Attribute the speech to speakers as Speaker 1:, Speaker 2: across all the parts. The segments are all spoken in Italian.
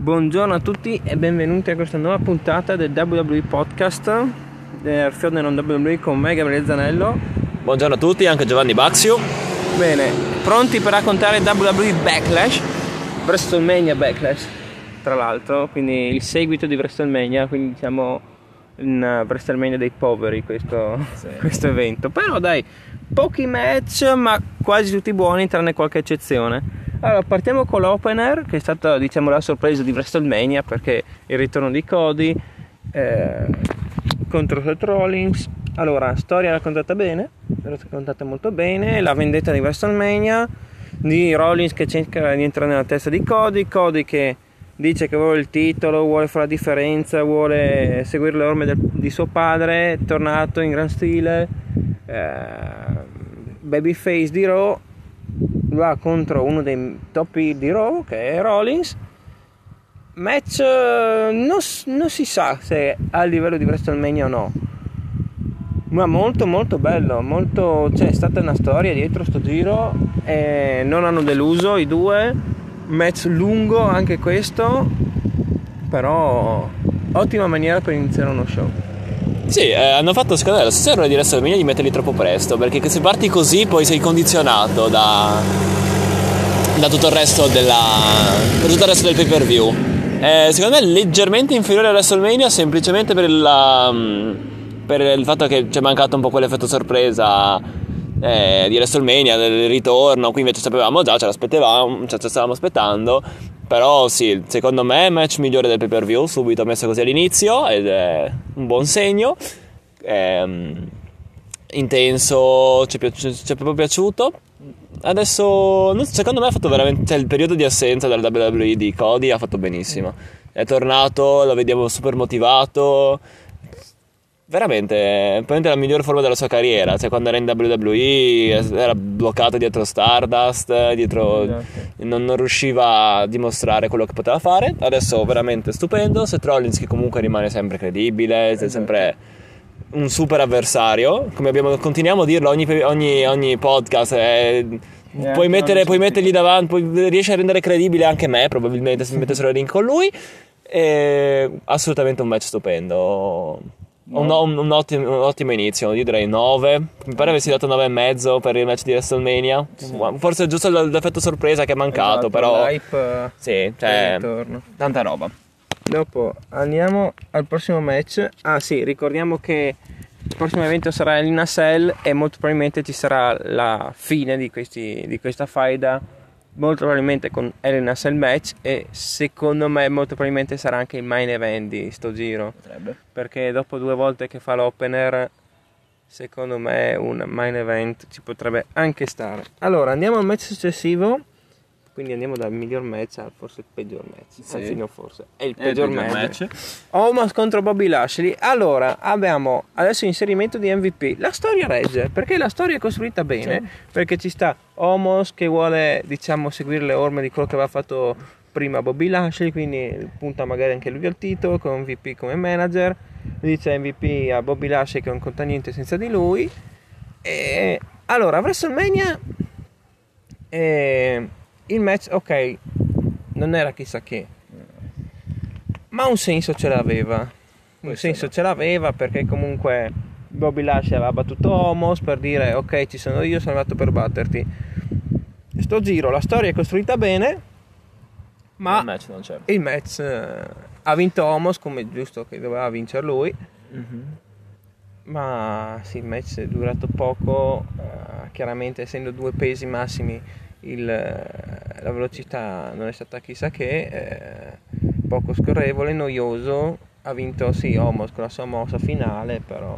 Speaker 1: Buongiorno a tutti e benvenuti a questa nuova puntata del WWE Podcast del Fiore non WWE con me Gabriele Zanello.
Speaker 2: Buongiorno a tutti, anche Giovanni Baxio.
Speaker 1: Bene, pronti per raccontare WWE Backlash, WrestleMania Backlash, tra l'altro, quindi il seguito di WrestleMania, quindi diciamo in WrestleMania dei poveri questo, sì. questo evento. Però dai, pochi match ma quasi tutti buoni tranne qualche eccezione. Allora, partiamo con l'opener, che è stata diciamo la sorpresa di WrestleMania perché il ritorno di Cody eh, contro Seth Rollins. Allora, storia raccontata bene, raccontata molto bene, la vendetta di WrestleMania, di Rollins che cerca di entrare nella testa di Cody, Cody che dice che vuole il titolo, vuole fare la differenza, vuole seguire le orme del, di suo padre, tornato in gran stile, eh, babyface di Raw va contro uno dei top di Raw che è Rollins. Match eh, non, non, si sa se a livello di WrestleMania o no. Ma molto molto bello molto, c'è stata una storia dietro sto giro e non hanno deluso i due. Match lungo anche questo però ottima maniera per iniziare uno show
Speaker 2: sì, eh, hanno fatto secondo me la stessa errore di WrestleMania di metterli troppo presto, perché se parti così poi sei condizionato da, da tutto il resto della, da tutto il resto del pay per view. Eh, secondo me è leggermente inferiore a WrestleMania semplicemente per, la, mm, per il fatto che ci è mancato un po' quell'effetto sorpresa eh, di WrestleMania, del ritorno, qui invece sapevamo già, ce l'aspettavamo, ce la stavamo aspettando, però sì, secondo me è match migliore del pay per view, subito messo così all'inizio ed è un buon segno. Ehm, intenso, ci è, piaci- ci è, proprio piaciuto. Adesso, secondo me ha fatto veramente, cioè, il periodo di assenza dal WWE di Cody ha fatto benissimo. È tornato, lo vediamo super motivato veramente, probabilmente la migliore forma della sua carriera. Cioè, quando era in WWE era bloccato dietro Stardust, dietro... Esatto. Non, non, riusciva a dimostrare quello che poteva fare. Adesso veramente stupendo. Seth Rollins che comunque rimane sempre credibile, esatto. sempre un super avversario. Come abbiamo, continuiamo a dirlo ogni, ogni, ogni podcast. È, Yeah, puoi, mettere, puoi mettergli davanti, puoi, riesci a rendere credibile anche me, probabilmente, se mi mettessero in ring con lui. E assolutamente un match stupendo. Un, un, un, ottimo, un, ottimo, inizio, io direi 9. Mi pare avessi dato 9,5 per il match di WrestleMania. Sì. Forse giusto l'effetto sorpresa che è mancato, esatto, però.
Speaker 1: L'hype
Speaker 2: sì, cioè, tanta roba.
Speaker 1: Dopo andiamo al prossimo match. Ah, sì, ricordiamo che il prossimo evento sarà in Cell e molto probabilmente ci sarà la fine di, questi, di questa faida molto probabilmente con Elena Cell match e secondo me molto probabilmente sarà anche il main event di sto giro.
Speaker 2: Potrebbe.
Speaker 1: perché dopo due volte che fa l'opener secondo me un main event ci potrebbe anche stare. Allora andiamo al match successivo quindi andiamo dal miglior match al forse il peggior match. Sì. Anzi, no, forse è il peggior, il peggior match. match. Omos contro Bobby Lashley. Allora, abbiamo adesso inserimento di MVP. La storia regge perché la storia è costruita bene. Sì. Perché ci sta Omos che vuole, diciamo, seguire le orme di quello che aveva fatto prima Bobby Lashley. Quindi punta magari anche lui al titolo con MVP come manager. Dice MVP a Bobby Lashley che non conta niente senza di lui. E allora, WrestleMania. Eh, il match, ok, non era chissà che, ma un senso ce l'aveva. Un senso ce l'aveva perché comunque Bobby Lashley aveva battuto Homos per dire ok ci sono io, sono andato per batterti. Sto giro, la storia è costruita bene, ma
Speaker 2: il match non c'è.
Speaker 1: Il match uh, ha vinto Homos come giusto che doveva vincere lui. Mm-hmm. Ma sì, il match è durato poco, uh, chiaramente essendo due pesi massimi il, la velocità non è stata chissà che, eh, poco scorrevole, noioso, ha vinto sì Homos con la sua mossa finale, però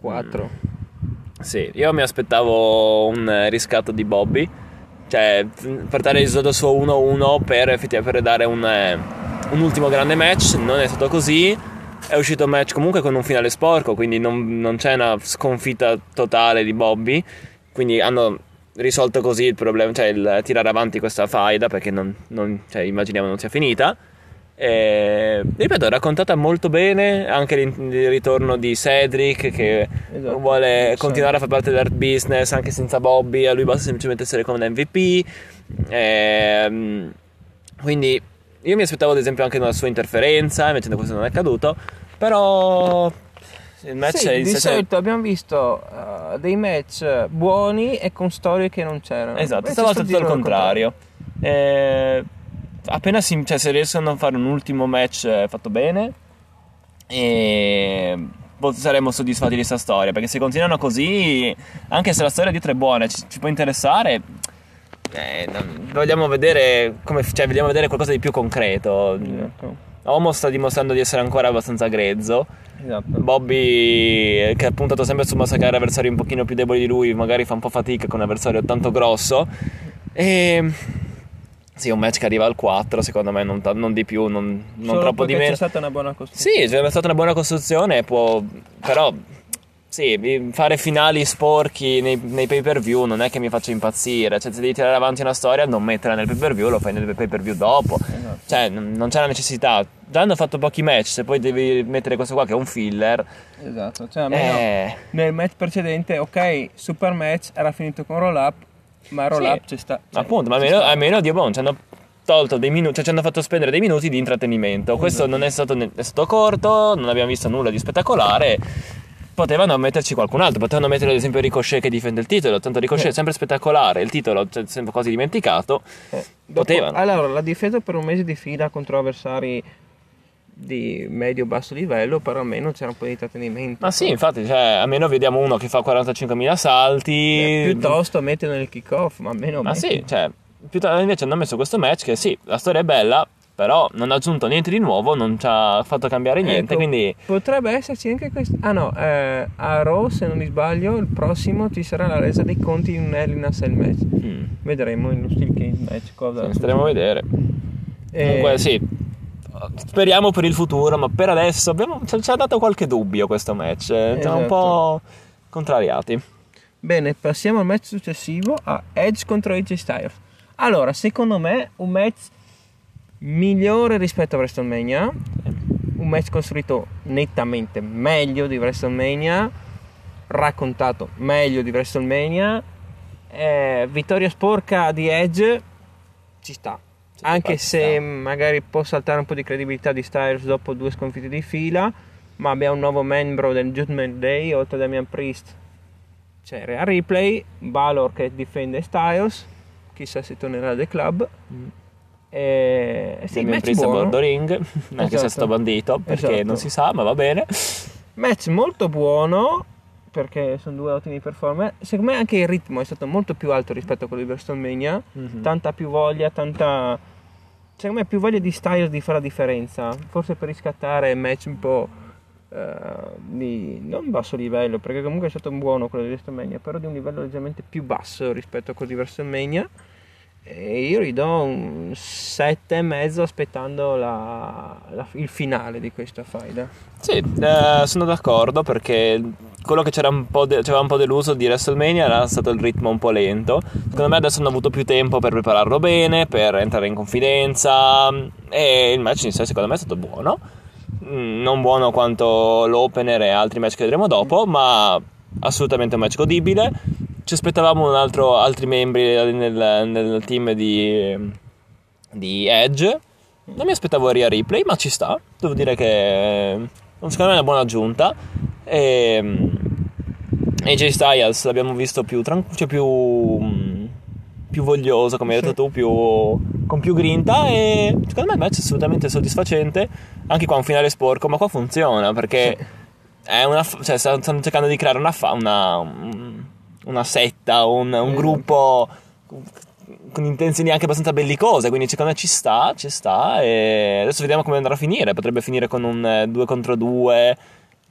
Speaker 1: 4. Mm.
Speaker 2: Sì, io mi aspettavo un riscatto di Bobby, cioè portare il risultato suo 1-1 per per dare un, eh, un ultimo grande match, non è stato così è uscito un match comunque con un finale sporco, quindi non, non, c'è una sconfitta totale di Bobby. Quindi hanno risolto così il problema, cioè il tirare avanti questa faida perché non, non cioè, immaginiamo non sia finita. E, ripeto, raccontata molto bene anche il ritorno di Cedric che esatto. vuole continuare a far parte dell'art business anche senza Bobby, a lui basta semplicemente essere come un MVP. E, Quindi io mi aspettavo ad esempio anche una sua interferenza, invece questo non è accaduto, però il match
Speaker 1: Sì, di solito abbiamo visto uh, dei match buoni e con storie che non c'erano.
Speaker 2: Esatto, stavolta tutto il
Speaker 1: stavolta
Speaker 2: contrario. Eh, appena si, cioè, se riescono a fare un ultimo match eh, fatto bene, e saremo soddisfatti di questa storia. Perché se continuano così, anche se la storia dietro è buona, ci, ci può interessare. eh, vogliamo vedere come, cioè, vogliamo vedere qualcosa di più concreto.
Speaker 1: Esatto.
Speaker 2: Homo sta dimostrando di essere ancora abbastanza grezzo.
Speaker 1: esatto.
Speaker 2: Bobby, eh, che ha puntato sempre su massacrare avversari un pochino più deboli di lui, magari fa un po' fatica con un avversario tanto grosso. E. Sì, un match che arriva al 4, secondo me, non, ta- non di più, non, non troppo di meno.
Speaker 1: C'è stata una buona costruzione.
Speaker 2: Sì, c'è stata una buona costruzione, può. Però. Sì, fare finali sporchi nei, nei pay per view non è che mi faccia impazzire. Cioè, se devi tirare avanti una storia, non metterla nel pay per view, lo fai nel pay per view dopo.
Speaker 1: Esatto.
Speaker 2: Cioè, n- non c'è la necessità. Già hanno fatto pochi match, se poi devi mettere questo qua che è un filler.
Speaker 1: Esatto, cioè
Speaker 2: Eh.
Speaker 1: nel match precedente, ok, super match era finito con roll up, ma roll
Speaker 2: Sì.
Speaker 1: up c'è sta. cioè,
Speaker 2: Appunto, ma
Speaker 1: ci
Speaker 2: almeno, almeno Dio buono, ci hanno tolto dei minuti, cioè ci hanno fatto spendere dei minuti di intrattenimento. Questo non è stato, ne- è stato corto, non abbiamo visto nulla di spettacolare. Potevano metterci qualcun altro, potevano mettere ad esempio Ricochet che difende il titolo, tanto Ricochet
Speaker 1: Eh.
Speaker 2: è sempre spettacolare, il titolo è sempre quasi dimenticato.
Speaker 1: Eh,
Speaker 2: Potevano.
Speaker 1: Allora, l'ha difeso per un mese di fila contro avversari di medio-basso livello, però almeno c'era un po' di intrattenimento.
Speaker 2: Ma sì, infatti, cioè, almeno vediamo uno che fa 45.000 salti.
Speaker 1: Eh, piuttosto metterlo nel kick-off, ma almeno
Speaker 2: Ma
Speaker 1: metti-
Speaker 2: sì, cioè, piuttosto invece hanno messo questo match che sì, la storia è bella, però non ha aggiunto niente di nuovo, non ci ha fatto cambiare niente,
Speaker 1: Ecco,
Speaker 2: quindi
Speaker 1: Potrebbe esserci anche questo. Ah no, eh, a Raw, se non mi sbaglio, il prossimo ci sarà la resa dei conti in un Hell Cell match.
Speaker 2: mm,
Speaker 1: Vedremo in uno Steel Cage match cosa.
Speaker 2: sì, staremo a vedere.
Speaker 1: Eh,
Speaker 2: Comunque sì, speriamo per il futuro, ma per adesso abbiamo, ci ha dato qualche dubbio questo match, eh, siamo un
Speaker 1: Esatto.
Speaker 2: po' contrariati.
Speaker 1: Bene, passiamo al match successivo a Edge contro AJ Styles. Allora, secondo me un match migliore rispetto a WrestleMania, un match costruito nettamente meglio di WrestleMania, raccontato meglio di WrestleMania, eh, vittoria sporca di Edge ci sta.
Speaker 2: Sì,
Speaker 1: Anche
Speaker 2: ci
Speaker 1: se
Speaker 2: sta.
Speaker 1: magari può saltare un po' di credibilità di Styles dopo due sconfitte di fila, ma abbiamo un nuovo membro del Judgment Day, oltre a Damian Priest c'è Rhea Ripley, Balor che difende Styles, chissà se tornerà al The Club. E... Sì,
Speaker 2: Damian
Speaker 1: match
Speaker 2: Priest a
Speaker 1: buono.
Speaker 2: bordo ring, anche se è
Speaker 1: Esatto.
Speaker 2: stato bandito, perché
Speaker 1: Esatto.
Speaker 2: non si sa, ma va bene.
Speaker 1: Match molto buono, perché sono due ottimi performer. Secondo me anche il ritmo è stato molto più alto rispetto a quello di WrestleMania.
Speaker 2: Mhm.
Speaker 1: Tanta più voglia, tanta... Secondo me più voglia di Styles di fare la differenza. Forse per riscattare match un po'... eh, di non basso livello, perché comunque è stato un buono quello di WrestleMania, però di un livello leggermente più basso rispetto a quello di WrestleMania. E io gli do un 7,5 aspettando la- la- il finale di questa faida.
Speaker 2: Sì, eh, sono d'accordo perché quello che c'era un po' de- c'era un po' deluso di WrestleMania era stato il ritmo un po' lento. Secondo me adesso hanno avuto più tempo per prepararlo bene, per entrare in confidenza e il match in sé secondo me è stato buono. Mm, Non buono quanto l'opener e altri match che vedremo dopo, ma assolutamente un match godibile. Ci aspettavamo un altro, altri membri nel, nel team di, di Edge. Non mi aspettavo Ria Ripley, ma ci sta. Devo dire che eh, secondo me è una buona aggiunta. E, AJ Styles l'abbiamo visto più, tran- cioè più, mm, più voglioso, come hai detto
Speaker 1: Sì.
Speaker 2: tu, più, con più grinta. E secondo me il match è assolutamente soddisfacente. Anche qua un finale sporco, ma qua funziona perché è una, cioè, stanno cercando di creare una, fa- una, un- una setta, un, un
Speaker 1: Esatto.
Speaker 2: gruppo con intenzioni anche abbastanza bellicose, quindi secondo me ci sta, ci sta e adesso vediamo come andrà a finire, potrebbe finire con un 2 contro 2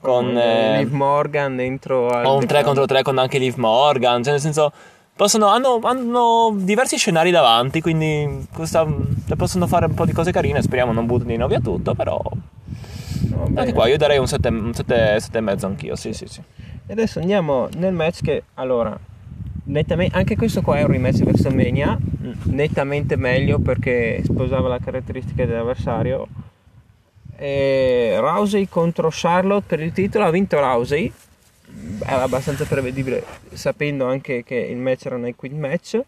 Speaker 2: con eh,
Speaker 1: Liv Morgan dentro al
Speaker 2: o un
Speaker 1: The
Speaker 2: 3
Speaker 1: Club.
Speaker 2: contro 3 con anche Liv Morgan, cioè nel senso possono, hanno, hanno diversi scenari davanti, quindi questa, cioè, possono fare un po' di cose carine, speriamo non buttino via tutto, però anche qua io darei un 7 un sette- sette e mezzo anch'io, sì sì sì.
Speaker 1: E adesso andiamo nel match che allora nettamente anche questo qua è un rematch WrestleMania
Speaker 2: Mm.
Speaker 1: nettamente meglio perché sposava le caratteristiche dell'avversario e Rousey contro Charlotte per il titolo ha vinto Rousey era abbastanza prevedibile sapendo anche che il match era un equid match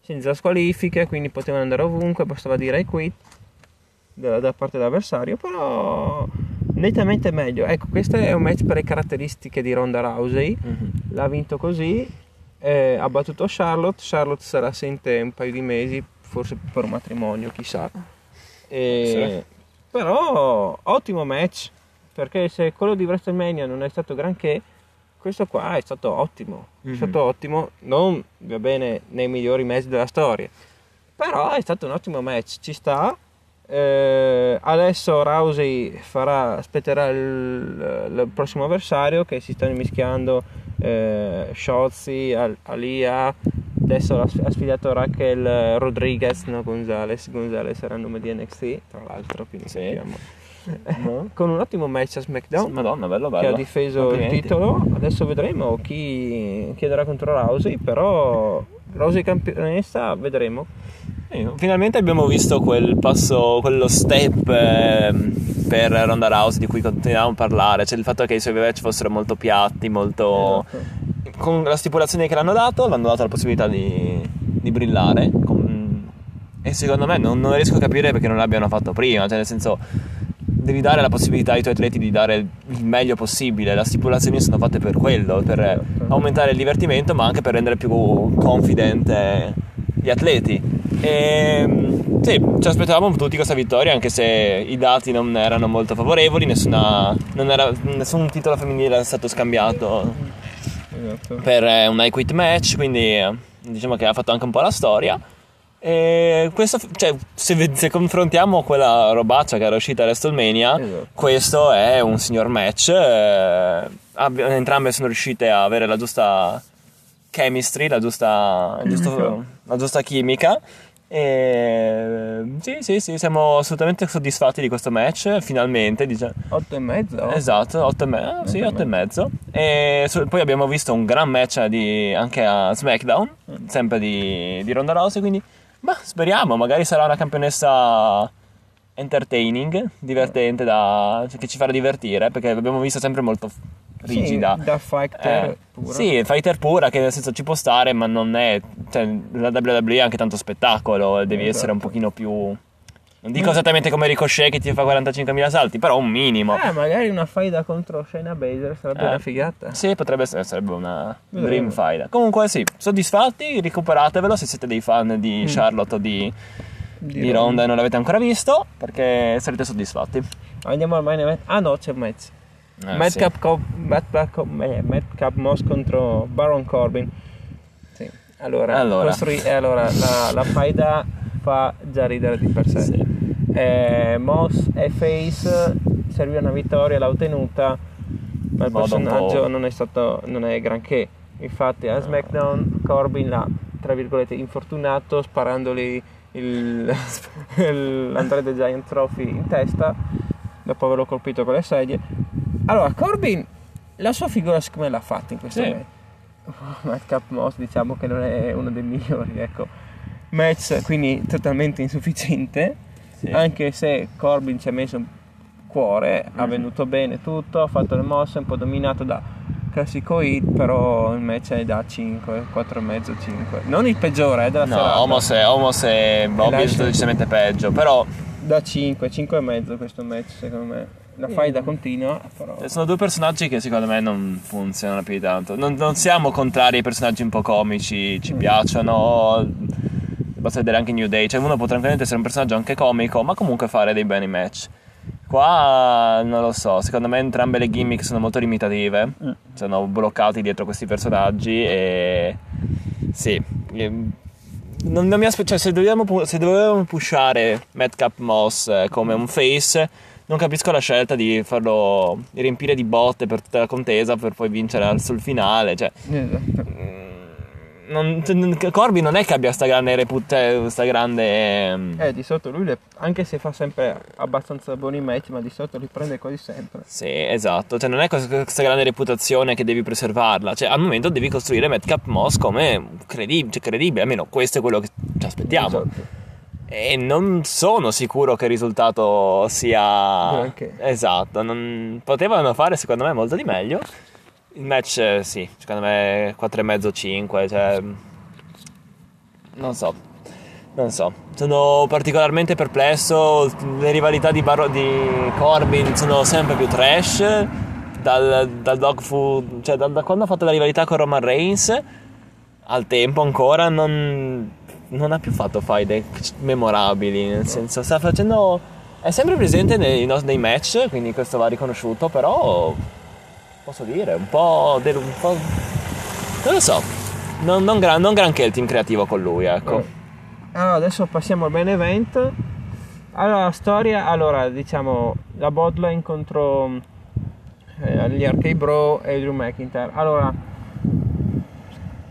Speaker 1: senza squalifiche, quindi potevano andare ovunque, bastava dire I quit da, da parte dell'avversario, però nettamente meglio. Ecco, questo è un match per le caratteristiche di Ronda Rousey,
Speaker 2: Mhm.
Speaker 1: l'ha vinto così, eh, ha battuto Charlotte, Charlotte sarà assente un paio di mesi, forse per un matrimonio, chissà. E- Però ottimo match, perché se quello di WrestleMania non è stato granché, questo qua è stato ottimo, è
Speaker 2: Mhm.
Speaker 1: stato ottimo, non va bene nei migliori match della storia, però è stato un ottimo match, ci sta. Eh, adesso Rousey farà, aspetterà il, il prossimo avversario che si stanno mischiando eh, Shotzi, Al- Alia, adesso ha sfidato Raquel Rodriguez, no Gonzalez, Gonzalez era il nome di NXT tra l'altro, quindi
Speaker 2: Sì.
Speaker 1: sappiamo.
Speaker 2: No?
Speaker 1: Con un ottimo match a SmackDown
Speaker 2: Madonna, bello bello.
Speaker 1: che ha difeso il titolo. Adesso vedremo chi chiederà contro Rousey, però Rousey campionessa vedremo.
Speaker 2: Finalmente abbiamo visto quel passo, quello step ehm, per Ronda Rousey di cui continuiamo a parlare, cioè il fatto che i suoi match fossero molto piatti, molto...
Speaker 1: Esatto.
Speaker 2: Con la stipulazione che l'hanno dato, l'hanno dato la possibilità di, di brillare. con- E secondo me non, non riesco a capire perché non l'abbiano fatto prima, cioè nel senso devi dare la possibilità ai tuoi atleti di dare il meglio possibile. Le stipulazioni sono fatte per quello, per
Speaker 1: Certo.
Speaker 2: aumentare il divertimento, ma anche per rendere più confident eh, gli atleti. E sì, ci aspettavamo tutti questa vittoria, anche se i dati non erano molto favorevoli, nessuna, non era- nessun titolo femminile era stato scambiato
Speaker 1: Esatto.
Speaker 2: per eh, un I quit match, quindi eh, diciamo che ha fatto anche un po' la storia. E questo, cioè, se, se confrontiamo quella robaccia che era uscita a WrestleMania,
Speaker 1: Esatto.
Speaker 2: questo è un signor match. eh, entrambe sono riuscite a avere la giusta chemistry, la giusta, giusto- la giusta chimica. E sì, sì, sì, siamo assolutamente soddisfatti di questo match. Finalmente, diciamo.
Speaker 1: 8 e mezzo?
Speaker 2: Esatto, 8 e, me- sì,
Speaker 1: Otto e
Speaker 2: otto mezzo. E so- poi abbiamo visto un gran match di- anche a SmackDown, sempre di, di Ronda Rousey, quindi bah, speriamo, magari sarà una campionessa entertaining, divertente, da, cioè, che ci farà divertire, perché l'abbiamo vista sempre molto rigida.
Speaker 1: Sì, da fighter
Speaker 2: Eh,
Speaker 1: pura.
Speaker 2: sì, fighter pura, che nel senso ci può stare, ma non è. Cioè, la WWE è anche tanto spettacolo, devi essere un
Speaker 1: Esatto.
Speaker 2: pochino più. Non dico esattamente come Ricochet che ti fa 45.000 salti, però un minimo.
Speaker 1: Eh, magari una faida contro Shayna Baszler sarebbe
Speaker 2: Eh.
Speaker 1: una figata.
Speaker 2: Sì, potrebbe essere, sarebbe una
Speaker 1: Vedremo.
Speaker 2: dream fight. Comunque sì, soddisfatti, recuperatelo se siete dei fan di Charlotte o di, di Ronda e non l'avete ancora visto, perché sarete soddisfatti.
Speaker 1: Andiamo al main event. Ah no, c'è Metz.
Speaker 2: Eh,
Speaker 1: Madcap, Co- Madcap, eh, Madcap Moss contro Baron Corbin. Sì. Allora,
Speaker 2: Allora.
Speaker 1: costrui- eh, allora, la, la faida fa già ridere di per sé.
Speaker 2: Sì.
Speaker 1: Eh, Moss è face, serviva una vittoria, l'ha ottenuta, ma il
Speaker 2: modo
Speaker 1: personaggio non è stato non è granché. Infatti a SmackDown Corbin l'ha tra virgolette infortunato sparandogli il, il- l'Andre the Giant Trophy in testa dopo averlo colpito con le sedie. Allora, Corbin la sua figura secondo me l'ha fatta in questo
Speaker 2: Sì.
Speaker 1: match. Madcap Moss diciamo che non è uno dei migliori, ecco. Match quindi totalmente insufficiente,
Speaker 2: Sì.
Speaker 1: anche se Corbin ci ha messo un cuore, ha venuto bene tutto, ha fatto le mosse, un po' dominato da classico hit, però il match è da 5, 4,5, 5. Non il peggiore, eh, della
Speaker 2: No,
Speaker 1: serata.
Speaker 2: Homos e, Homos e Bobby è stato decisamente peggio, però
Speaker 1: Da 5, 5 e mezzo questo match secondo me. La fai da continua, però...
Speaker 2: sono due personaggi che secondo me non funzionano più di tanto. Non, non siamo contrari ai personaggi un po' comici, ci piacciono. Basta vedere anche New Day, cioè uno può tranquillamente essere un personaggio anche comico, ma comunque fare dei beni match. Qua non lo so, secondo me entrambe le gimmick sono molto limitative, sono bloccati dietro questi personaggi e sì, ehm, non, non mi aspe- cioè, se dovevamo pushare Madcap Moss eh, come un face, non capisco la scelta di farlo riempire di botte per tutta la contesa per poi vincere sul finale. Cioè,
Speaker 1: Esatto.
Speaker 2: non, non- Corby non è che abbia sta grande reputazione, sta grande. ehm,
Speaker 1: Eh, di sotto lui, le- anche se fa sempre abbastanza buoni match, ma di sotto li prende quasi sempre.
Speaker 2: Sì, esatto. Cioè, non è questa, questa grande reputazione che devi preservarla. Cioè, al momento devi costruire Madcap Moss come credib- cioè, credibile. Almeno questo è quello che ci aspettiamo.
Speaker 1: Esatto.
Speaker 2: E non sono sicuro che il risultato sia.
Speaker 1: Granché.
Speaker 2: Esatto. non- Potevano fare, secondo me, molto di meglio. Il match, eh, sì, secondo me 4,5-5. Cioè. non so, non so, sono particolarmente perplesso, le rivalità di, Bar- di Corbin sono sempre più trash, dal, dal dog food, cioè da, da, quando ha fatto la rivalità con Roman Reigns, al tempo ancora non, non ha più fatto fight memorabili, nel senso sta facendo, è sempre presente nei, nei match, quindi questo va riconosciuto, però posso dire, un po', del, un po' non lo so, non, non, gran, non granché il team creativo con lui, ecco.
Speaker 1: Allora, adesso passiamo al main event. Allora, la storia, allora, diciamo, la Bloodline contro eh, gli Arcade Bro e Drew McIntyre. Allora,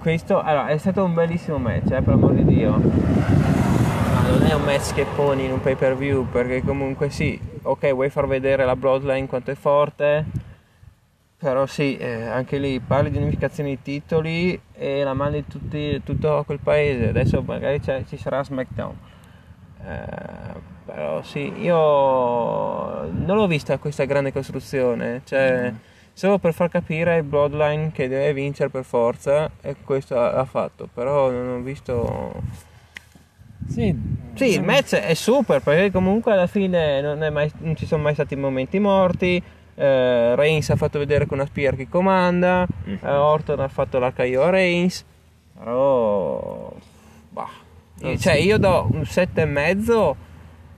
Speaker 1: questo allora, è stato un bellissimo match, eh, per amor di Dio. Ma non è un match che poni in un pay per view, perché comunque sì, ok, vuoi far vedere la Bloodline quanto è forte, però sì, eh, anche lì parli di unificazione di titoli e la mandi tutti, tutto quel paese. Adesso magari ci sarà SmackDown. Eh, però sì, io non l'ho vista questa grande costruzione. Cioè, mm. Solo per far capire il Bloodline che deve vincere per forza, e questo ha fatto. Però non ho visto. Sì, sì, il match è super perché comunque alla fine non, mai, non ci sono mai stati momenti morti eh, Reigns ha fatto vedere con una spear che comanda, mm-hmm. eh, Orton ha fatto l'HIO a Reigns, però bah, io, cioè io do un 7,5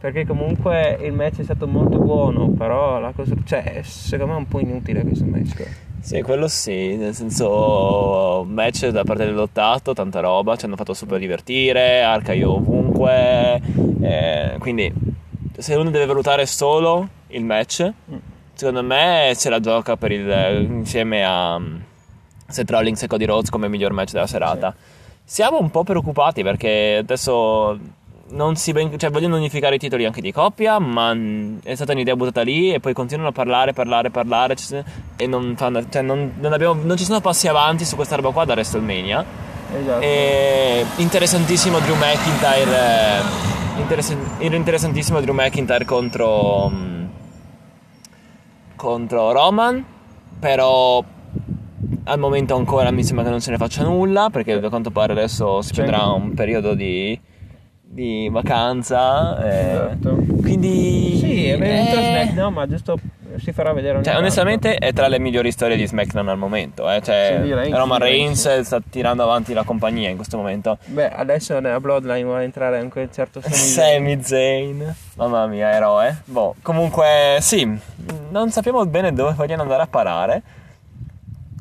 Speaker 1: perché comunque il match è stato molto buono, però la cosa, cioè, secondo me è un po' inutile questo match.
Speaker 2: Sì, quello sì, nel senso match da parte dell'ottato, tanta roba, ci hanno fatto super divertire, arcaio ovunque, eh, quindi se uno deve valutare solo il match, mm secondo me se la gioca per il, insieme a mm, Seth Rollins e Cody Rhodes come miglior match della serata. Sì. Siamo un po' preoccupati perché adesso non si ben, cioè vogliono unificare i titoli anche di coppia, ma è stata un'idea buttata lì e poi continuano a parlare, parlare, parlare e non, fanno, cioè non, non, abbiamo, non ci sono passi avanti su questa roba qua da WrestleMania. Esatto. E interessantissimo Drew McIntyre, eh, interess- interessantissimo Drew McIntyre contro mm, contro Roman, però al momento ancora mi sembra che non se ne faccia nulla perché da quanto pare adesso si vedrà un periodo di, di vacanza. Eh, esatto. Quindi...
Speaker 1: Sì, è venuto eh... SmackDown, ma giusto si farà vedere
Speaker 2: cioè, onestamente è tra le migliori storie di SmackDown al momento eh. cioè, sì, Roman Reigns sta tirando avanti la compagnia in questo momento.
Speaker 1: Beh adesso nella Bloodline vuole entrare anche un certo
Speaker 2: Sami Zayn. Mamma mia eroe. Boh, comunque sì non sappiamo bene dove vogliono andare a parare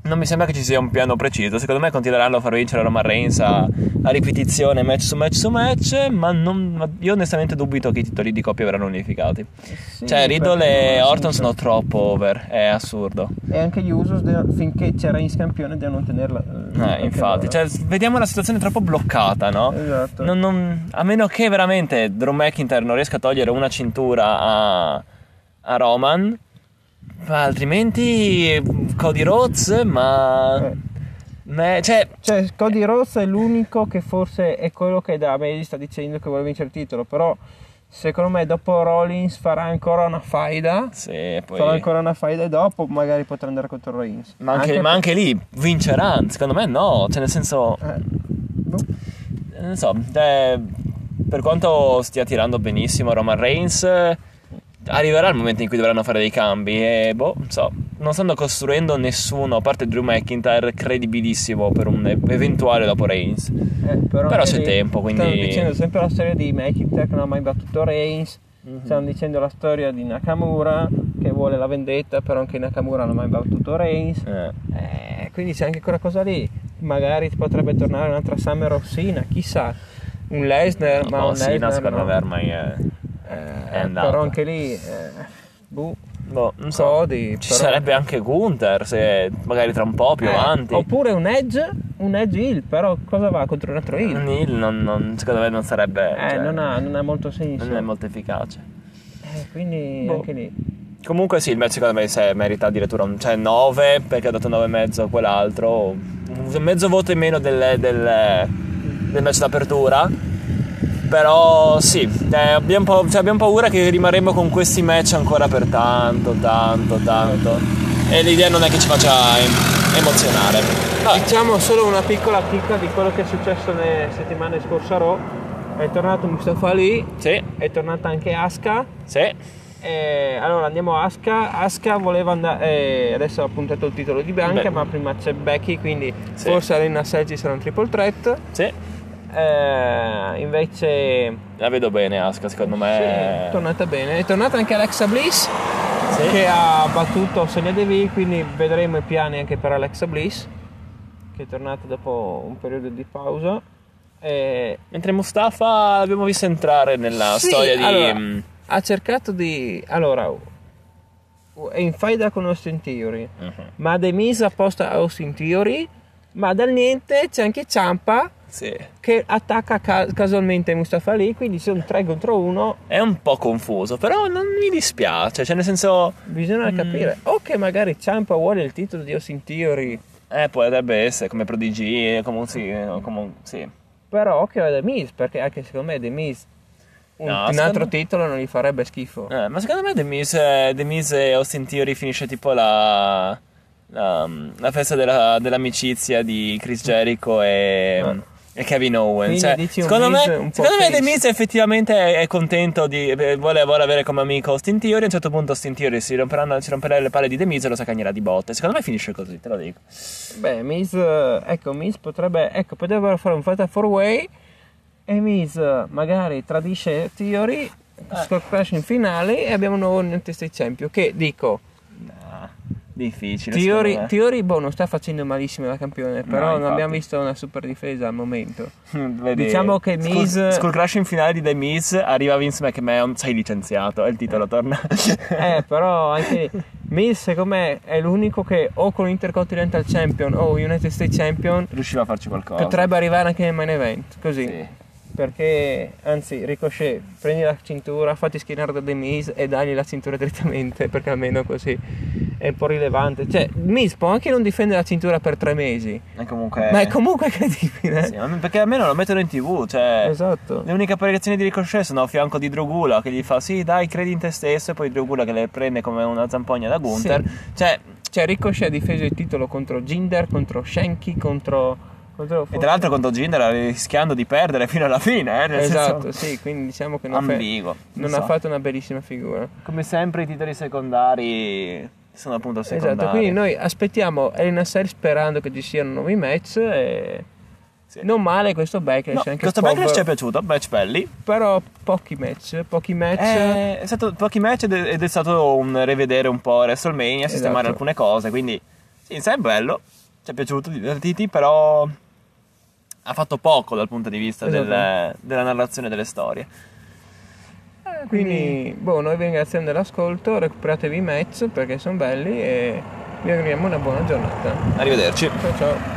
Speaker 2: non mi sembra che ci sia un piano preciso. Secondo me continueranno a far vincere Roman Reigns a, a ripetizione, match su match su match. Ma, non, ma, io onestamente dubito che i titoli di coppia verranno unificati. Sì, cioè, Riddle e Orton sono troppo over. È assurdo.
Speaker 1: E anche gli Usos, finché c'è Reigns campione, devono tenerla.
Speaker 2: Eh, infatti, cioè, vediamo la situazione troppo bloccata, no?
Speaker 1: Esatto.
Speaker 2: Non, non, a meno che veramente Drew McIntyre non riesca a togliere una cintura a, a Roman ma altrimenti Cody Rhodes, ma... Eh. Me, cioè...
Speaker 1: cioè, Cody Rhodes è l'unico che forse è quello che da me sta dicendo che vuole vincere il titolo, però secondo me dopo Rollins farà ancora una faida.
Speaker 2: Sì, poi...
Speaker 1: Farà ancora una faida e dopo magari potrà andare contro Rollins.
Speaker 2: Ma anche, anche, ma anche lì vincerà, secondo me no, cioè nel senso... Eh, boh. Non so, eh, per quanto stia tirando benissimo Roman Reigns arriverà il momento in cui dovranno fare dei cambi e boh, non so, non stanno costruendo nessuno, a parte Drew McIntyre, credibilissimo per un eventuale dopo Reigns. Eh, però, però c'è tempo, quindi...
Speaker 1: Stanno dicendo sempre la storia di McIntyre che non ha mai battuto Reigns, mm-hmm. stanno dicendo la storia di Nakamura che vuole la vendetta, però anche Nakamura non ha mai battuto Reigns. Eh. Eh, quindi c'è anche quella cosa lì, magari potrebbe tornare un'altra Summer of Sina, chissà. Un Lesnar, no, ma un
Speaker 2: Sina
Speaker 1: Lesnar
Speaker 2: secondo
Speaker 1: no.
Speaker 2: me ormai è
Speaker 1: eh, però anche lì eh,
Speaker 2: boh, boh, non so, Cody, ci però... sarebbe anche Gunther se magari tra un po' più
Speaker 1: eh,
Speaker 2: avanti.
Speaker 1: oppure un Edge un Edge Hill però cosa va contro un altro Hill?
Speaker 2: un Hill non, non, secondo me non sarebbe
Speaker 1: eh,
Speaker 2: cioè,
Speaker 1: non, ha, non, ha, molto senso.
Speaker 2: non è molto efficace.
Speaker 1: Eh, quindi boh. anche lì.
Speaker 2: Comunque sì, il match secondo me se merita addirittura un cioè 9 perché ha dato 9,5 a quell'altro, un mezzo voto in meno del, del, del match d'apertura però sì, eh, abbiamo, cioè, abbiamo, paura che rimarremo con questi match ancora per tanto, tanto, tanto. E l'idea non è che ci faccia emozionare. Vabbè.
Speaker 1: Diciamo solo una piccola chicca di quello che è successo le settimane scorse a Raw. È tornato Mustafa Ali,
Speaker 2: Sì,
Speaker 1: è tornata anche Aska.
Speaker 2: sì.
Speaker 1: Eh, allora andiamo a Aska. Aska voleva andare. eh, adesso ha puntato il titolo di Bianca,
Speaker 2: Beh.
Speaker 1: ma prima c'è Becky, quindi
Speaker 2: Sì.
Speaker 1: forse Arena 6 ci sarà un triple threat.
Speaker 2: Sì,
Speaker 1: Eh, invece
Speaker 2: la vedo bene Aska, secondo
Speaker 1: sì,
Speaker 2: me.
Speaker 1: è tornata bene. È tornata anche Alexa Bliss
Speaker 2: Sì.
Speaker 1: che ha battuto Sonia Deville, quindi vedremo i piani anche per Alexa Bliss, che è tornata dopo un periodo di pausa. Eh,
Speaker 2: Mentre Mustafa l'abbiamo visto entrare nella
Speaker 1: Sì,
Speaker 2: storia di...
Speaker 1: allora,
Speaker 2: mm,
Speaker 1: ha cercato di allora è in faida con Austin Theory
Speaker 2: mhm.
Speaker 1: ma The Miz apposta a Austin Theory ma dal niente c'è anche Ciampa
Speaker 2: Sì.
Speaker 1: che attacca ca- casualmente Mustafa Ali quindi sono 3 contro 1
Speaker 2: È un po' confuso, però non mi dispiace, cioè nel senso...
Speaker 1: bisogna
Speaker 2: Mm.
Speaker 1: capire o che magari Ciampa vuole il titolo di Austin Theory
Speaker 2: Eh, potrebbe essere come Prodigy, come, sì, come, sì.
Speaker 1: però che va The Miz perché anche secondo me The Miz un,
Speaker 2: No,
Speaker 1: un altro
Speaker 2: me-
Speaker 1: titolo non gli farebbe schifo
Speaker 2: Eh, ma secondo me The Miz, eh, The Miz e Austin Theory finisce tipo la, la, la festa della- dell'amicizia di Chris Jericho e,
Speaker 1: Ah.
Speaker 2: e Kevin Owens.
Speaker 1: Quindi
Speaker 2: Cioè, secondo me, secondo me The. Miz effettivamente è, è contento di eh, vuole, vuole avere come amico Austin Theory. A un certo punto Austin Theory si, si romperà le palle di The Miz e lo sacagnerà di botte. Secondo me finisce così, te lo dico.
Speaker 1: Beh, Miz, eh, ecco, Miz potrebbe, ecco, potrebbero fare un fatal 4 way e Miz eh, magari tradisce Theory, score crash in finale e abbiamo un nuovo United States Champion che dico,
Speaker 2: No, difficile. Me.
Speaker 1: Theory boh, non sta facendo malissimo la campione, però non
Speaker 2: infatti.
Speaker 1: abbiamo visto una super difesa al momento. Diciamo che Miz-
Speaker 2: Skull Crash in finale di The Miz arriva Vince McMahon, sei licenziato e il titolo torna.
Speaker 1: Eh, però anche Miz secondo me è l'unico che o con Intercontinental Champion o United States Champion
Speaker 2: Riusciva a farci qualcosa.
Speaker 1: potrebbe arrivare anche nel main event, così.
Speaker 2: Sì.
Speaker 1: Perché, anzi, Ricochet, prendi la cintura, fatti schienare da The Miz e dagli la cintura direttamente, perché almeno così è un po' rilevante. Cioè, Miz può anche non difendere la cintura per tre mesi,
Speaker 2: comunque...
Speaker 1: ma è comunque credibile.
Speaker 2: Sì, ma perché almeno lo mettono in tv, cioè...
Speaker 1: Esatto.
Speaker 2: Le uniche apparizioni di Ricochet sono a fianco di Drogula che gli fa sì dai credi in te stesso e poi Drogula che le prende come una zampogna da Gunther. Cioè,
Speaker 1: Cioè, Ricochet ha difeso il titolo contro Jinder, contro Shanky, contro... contro
Speaker 2: e tra l'altro contro Jinder rischiando di perdere fino alla fine, eh, nel
Speaker 1: Esatto,
Speaker 2: senso...
Speaker 1: sì, quindi diciamo che non,
Speaker 2: Ambiguo.
Speaker 1: non
Speaker 2: so.
Speaker 1: ha fatto una bellissima figura.
Speaker 2: Come sempre i titoli secondari sono appunto secondari.
Speaker 1: Esatto, quindi noi aspettiamo Elena Cell sperando che ci siano nuovi match e...
Speaker 2: Sì.
Speaker 1: Non male questo backlash,
Speaker 2: No,
Speaker 1: anche
Speaker 2: questo backlash ci è piaciuto, match belli.
Speaker 1: però pochi match, pochi match.
Speaker 2: Eh, è stato pochi match ed è, ed è stato un rivedere un po' WrestleMania, sistemare
Speaker 1: Esatto.
Speaker 2: alcune cose, quindi sì, sai, è bello, ci è piaciuto, divertiti, però ha fatto poco dal punto di vista
Speaker 1: Esatto.
Speaker 2: del- della narrazione delle storie.
Speaker 1: Quindi, boh, noi vi ringraziamo dell'ascolto, recuperatevi i match perché sono belli e vi auguriamo una buona giornata.
Speaker 2: Arrivederci.
Speaker 1: Ciao ciao.